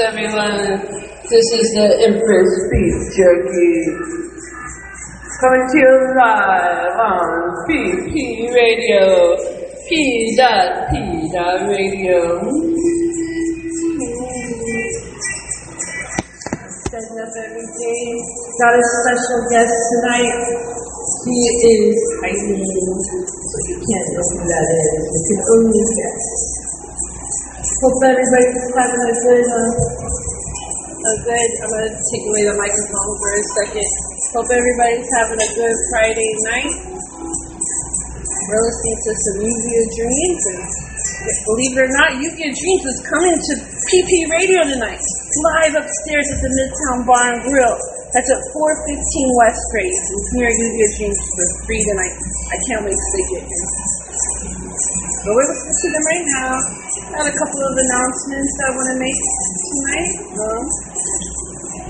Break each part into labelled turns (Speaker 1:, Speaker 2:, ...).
Speaker 1: everyone. This is the Empress Beef Jerky. Coming to you live on PP Radio. P dot P dot radio. Setting up everything. Got a special guest tonight. He is hiding, so you can't know who that is. You can only guess. Hope everybody's having a good, uh, a good. I'm gonna take away the microphone for a second. Hope everybody's having a good Friday night. We're listening to some Lluvia Dreams, and believe it or not, Lluvia Dreams is coming to PP Radio tonight, live upstairs at the Midtown Bar and Grill. That's at 415 West Gray. And here Lluvia Dreams for free tonight. I can't wait to get here. But we're listening to them right now. I have a couple of announcements I want to make tonight. Um,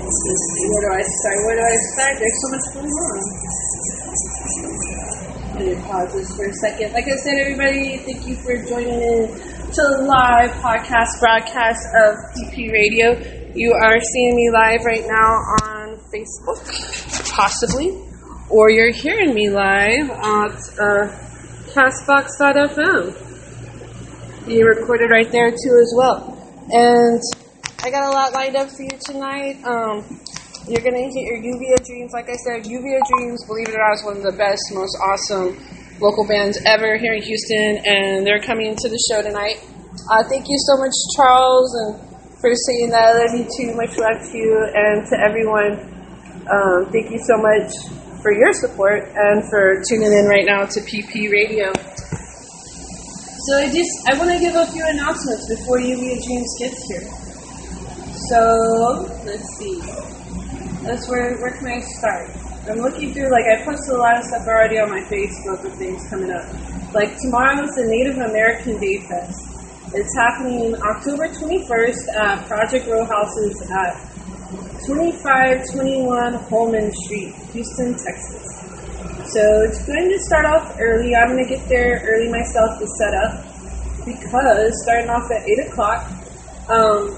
Speaker 1: where do I start? Where do I start? There's so much going on. Let me pause this for a second. Like I said, everybody, thank you for joining in to the live podcast broadcast of DP Radio. You are seeing me live right now on Facebook, possibly, or you're hearing me live at uh, Castbox.fm You recorded right there too as well. And I got a lot lined up for you tonight. Um, you're gonna hear Lluvia Dreams, like I said, Lluvia Dreams, believe it or not, is one of the best, most awesome local bands ever here in Houston, and they're coming to the show tonight. Uh, thank you so much, Charles, and for saying that. I love you too. Much love to you and to everyone. Um, thank you so much for your support and for tuning in right now to PP Radio. So I just I want to give a few announcements before you, Lluvia Dreams gets here. So let's see. That's where where can I start? I'm looking through like I posted a lot of stuff already on my Facebook with things coming up. Like tomorrow is the Native American Day Fest. It's happening October 21st at Project Row Houses at 2521 Holman Street, Houston, Texas. So it's going to start off early. I'm going to get there early myself to set up because starting off at 8 o'clock, um,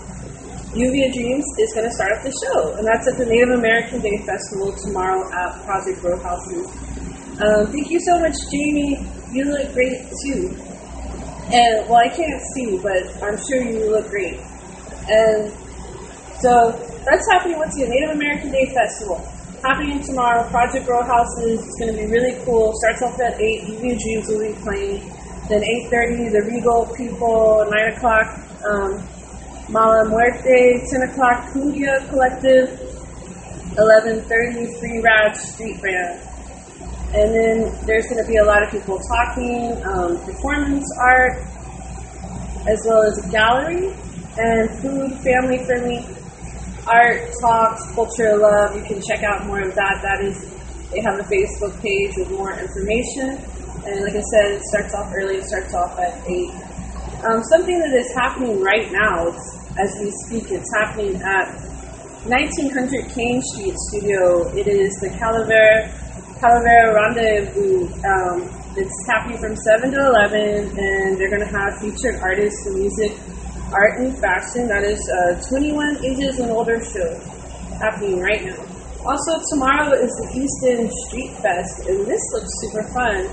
Speaker 1: Lluvia Dreams is going to start up the show. And that's at the Native American Day Festival tomorrow at Project Row Houses. Um, thank you so much, Jamie. You look great too. And, well, I can't see, but I'm sure you look great. And so that's happening with the Native American Day Festival happening tomorrow. Project Row Houses. It's going to be really cool. Starts off at eight. Lluvia Dreams will be playing. Then eight thirty, the Regal people. Nine o'clock, um, Mala Muerte. Ten o'clock, Cumbia Collective. Eleven thirty, Free Rad Street Band. And then there's going to be a lot of people talking, um, performance art, as well as a gallery and food, family friendly art talks, culture love. You can check out more of that. That is, they have a Facebook page with more information. And like I said, it starts off early. It starts off at eight. Um, something that is happening right now, as we speak, it's happening at 1900 Kane Street Studio. It is the Calavera Calavera Rendezvous. Um, it's happening from 7 to 11, and they're going to have featured artists and music art and fashion. That is uh, 21 ages and older show happening right now. Also, tomorrow is the Easton Street Fest, and this looks super fun.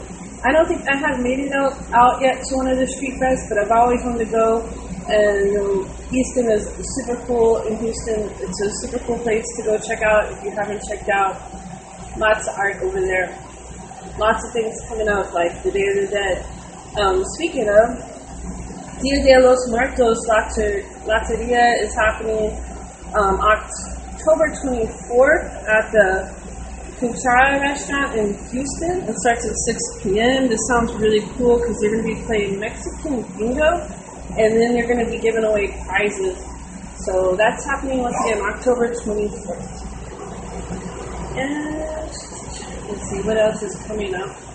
Speaker 1: I don't think I have made it out, out yet to one of the street fests, but I've always wanted to go. And know, Easton is super cool in Houston. It's a super cool place to go check out if you haven't checked out. Lots of art over there. Lots of things coming up, like the Day of the Dead. Um, speaking of, Dia de los Muertos Lotería is happening um, October 24th at the Cuchara restaurant in Houston. It starts at 6 p.m. This sounds really cool because they're going to be playing Mexican bingo and then they're going to be giving away prizes. So that's happening once again October 24th. And let's see what else is coming up.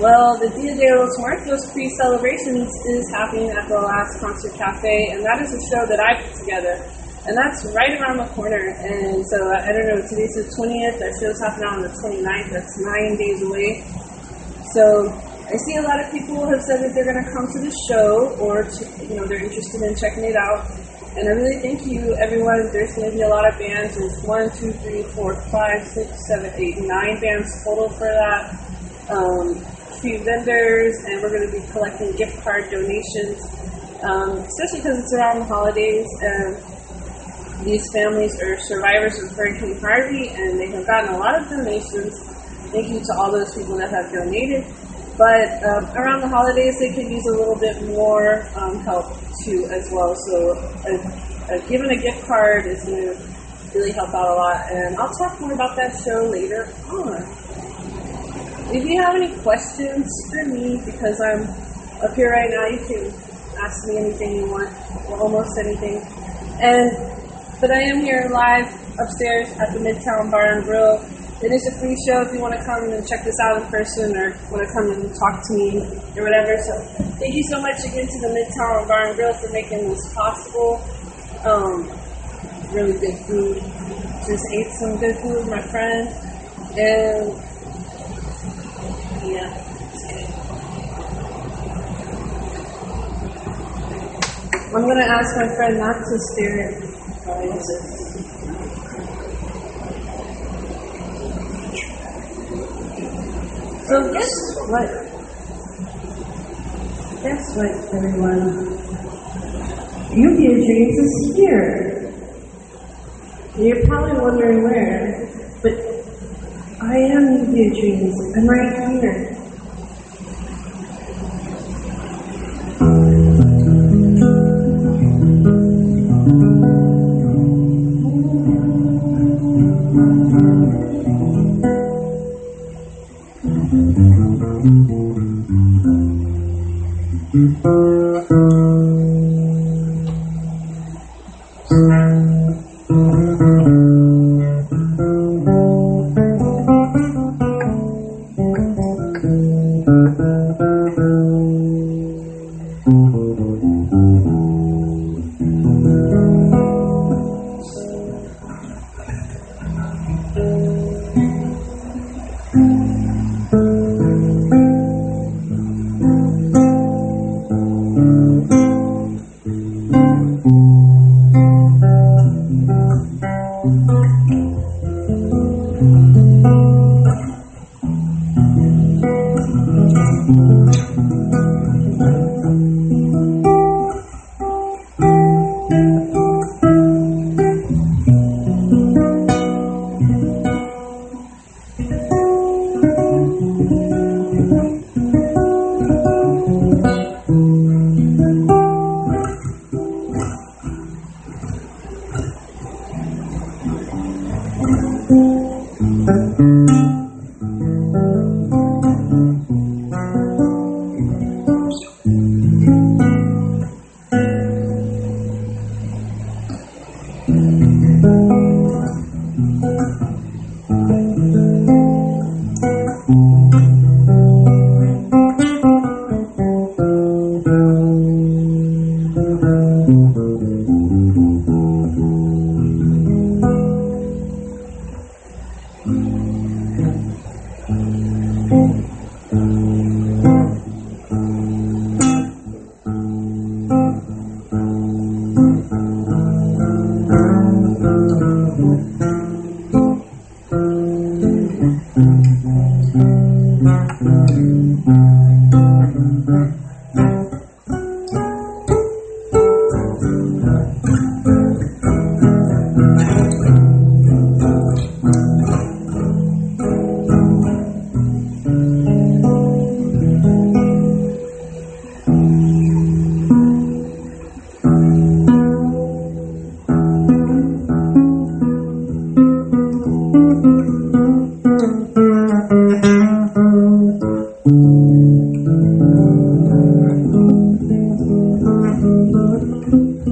Speaker 1: Well, the Dia de los Muertos pre-celebrations is happening at the Last Concert Cafe, and that is a show that I put together. And that's right around the corner. And so, I don't know, today's the 20th, that show's happening on the 29th, that's nine days away. So, I see a lot of people have said that they're going to come to the show, or, to, you know, they're interested in checking it out. and I really thank you, everyone. There's going to be a lot of bands. There's one, two, three, four, five, six, seven, eight, nine bands total for that. Um, few vendors, and we're going to be collecting gift card donations, um, especially because it's around the holidays. And these families are survivors of Hurricane Harvey, and they have gotten a lot of donations. Thank you to all those people that have donated. But um, around the holidays, they could use a little bit more um, help too, as well. So, a, a, giving a gift card is going to really help out a lot. And I'll talk more about that show later on. If you have any questions for me, because I'm up here right now, you can ask me anything you want, or almost anything. And but I am here live upstairs at the Midtown Bar and Grill. It is a free show if you want to come and check this out in person or want to come and talk to me or whatever. So thank you so much again to the Midtown Bar and Grill for making this possible. Um, really good food. Just ate some good food with my friend. And I'm gonna ask my friend not to stare so guess what? Guess what, everyone? Lluvia Dreams is here. You're probably wondering where, but I am Dreams. I'm right here.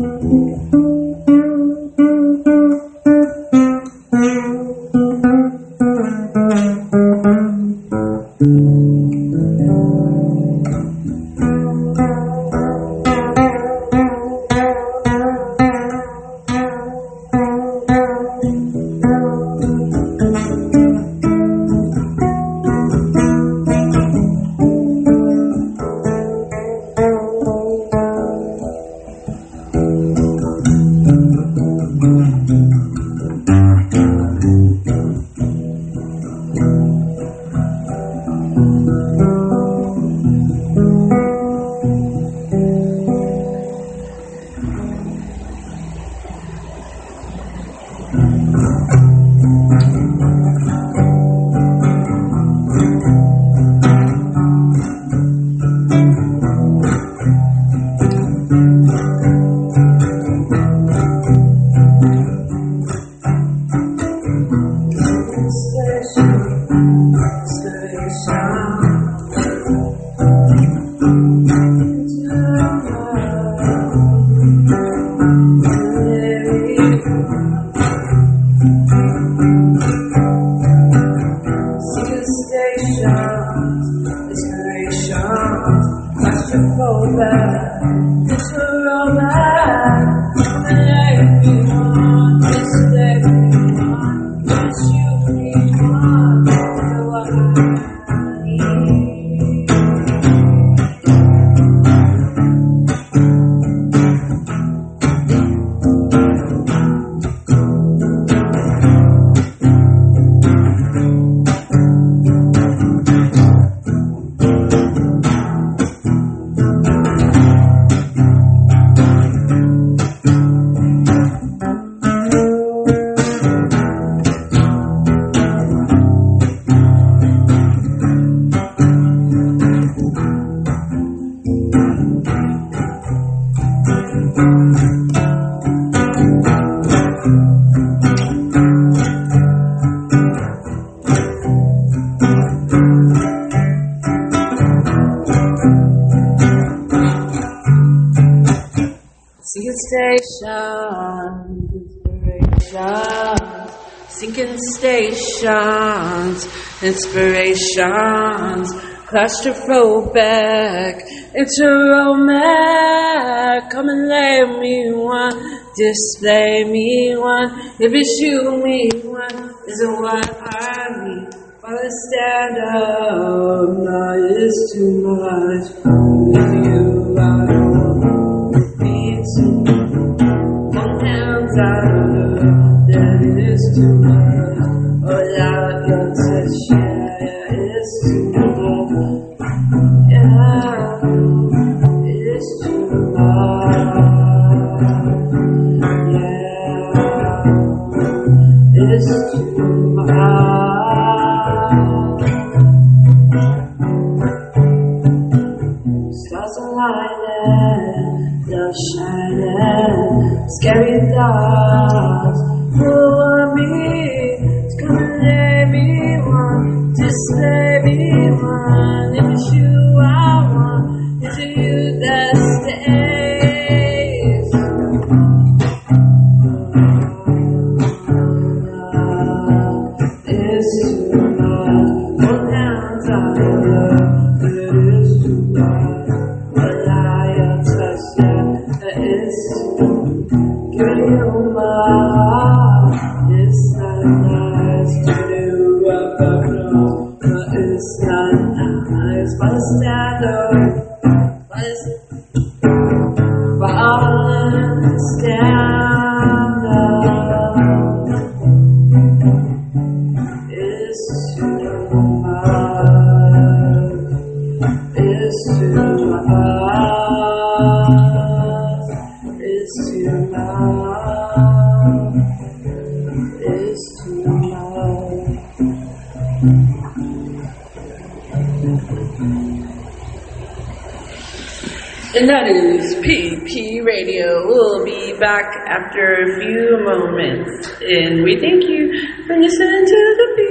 Speaker 1: 嗯。Krishna. Sinking stations, inspirations, claustrophobic, it's a romance. Come and lay me one, display me one, if you shoot me one, is it what I need? While I stand up, not is too much. With you, it is too much. Without your touch, yeah, me it's you I want, it's you that stays. It's too much. On the love, it is too much. A liar touch that, it's too Give you my. It's not nice to do close, And that is PP Radio. We'll be back after a few moments. And we thank you for listening to the PP.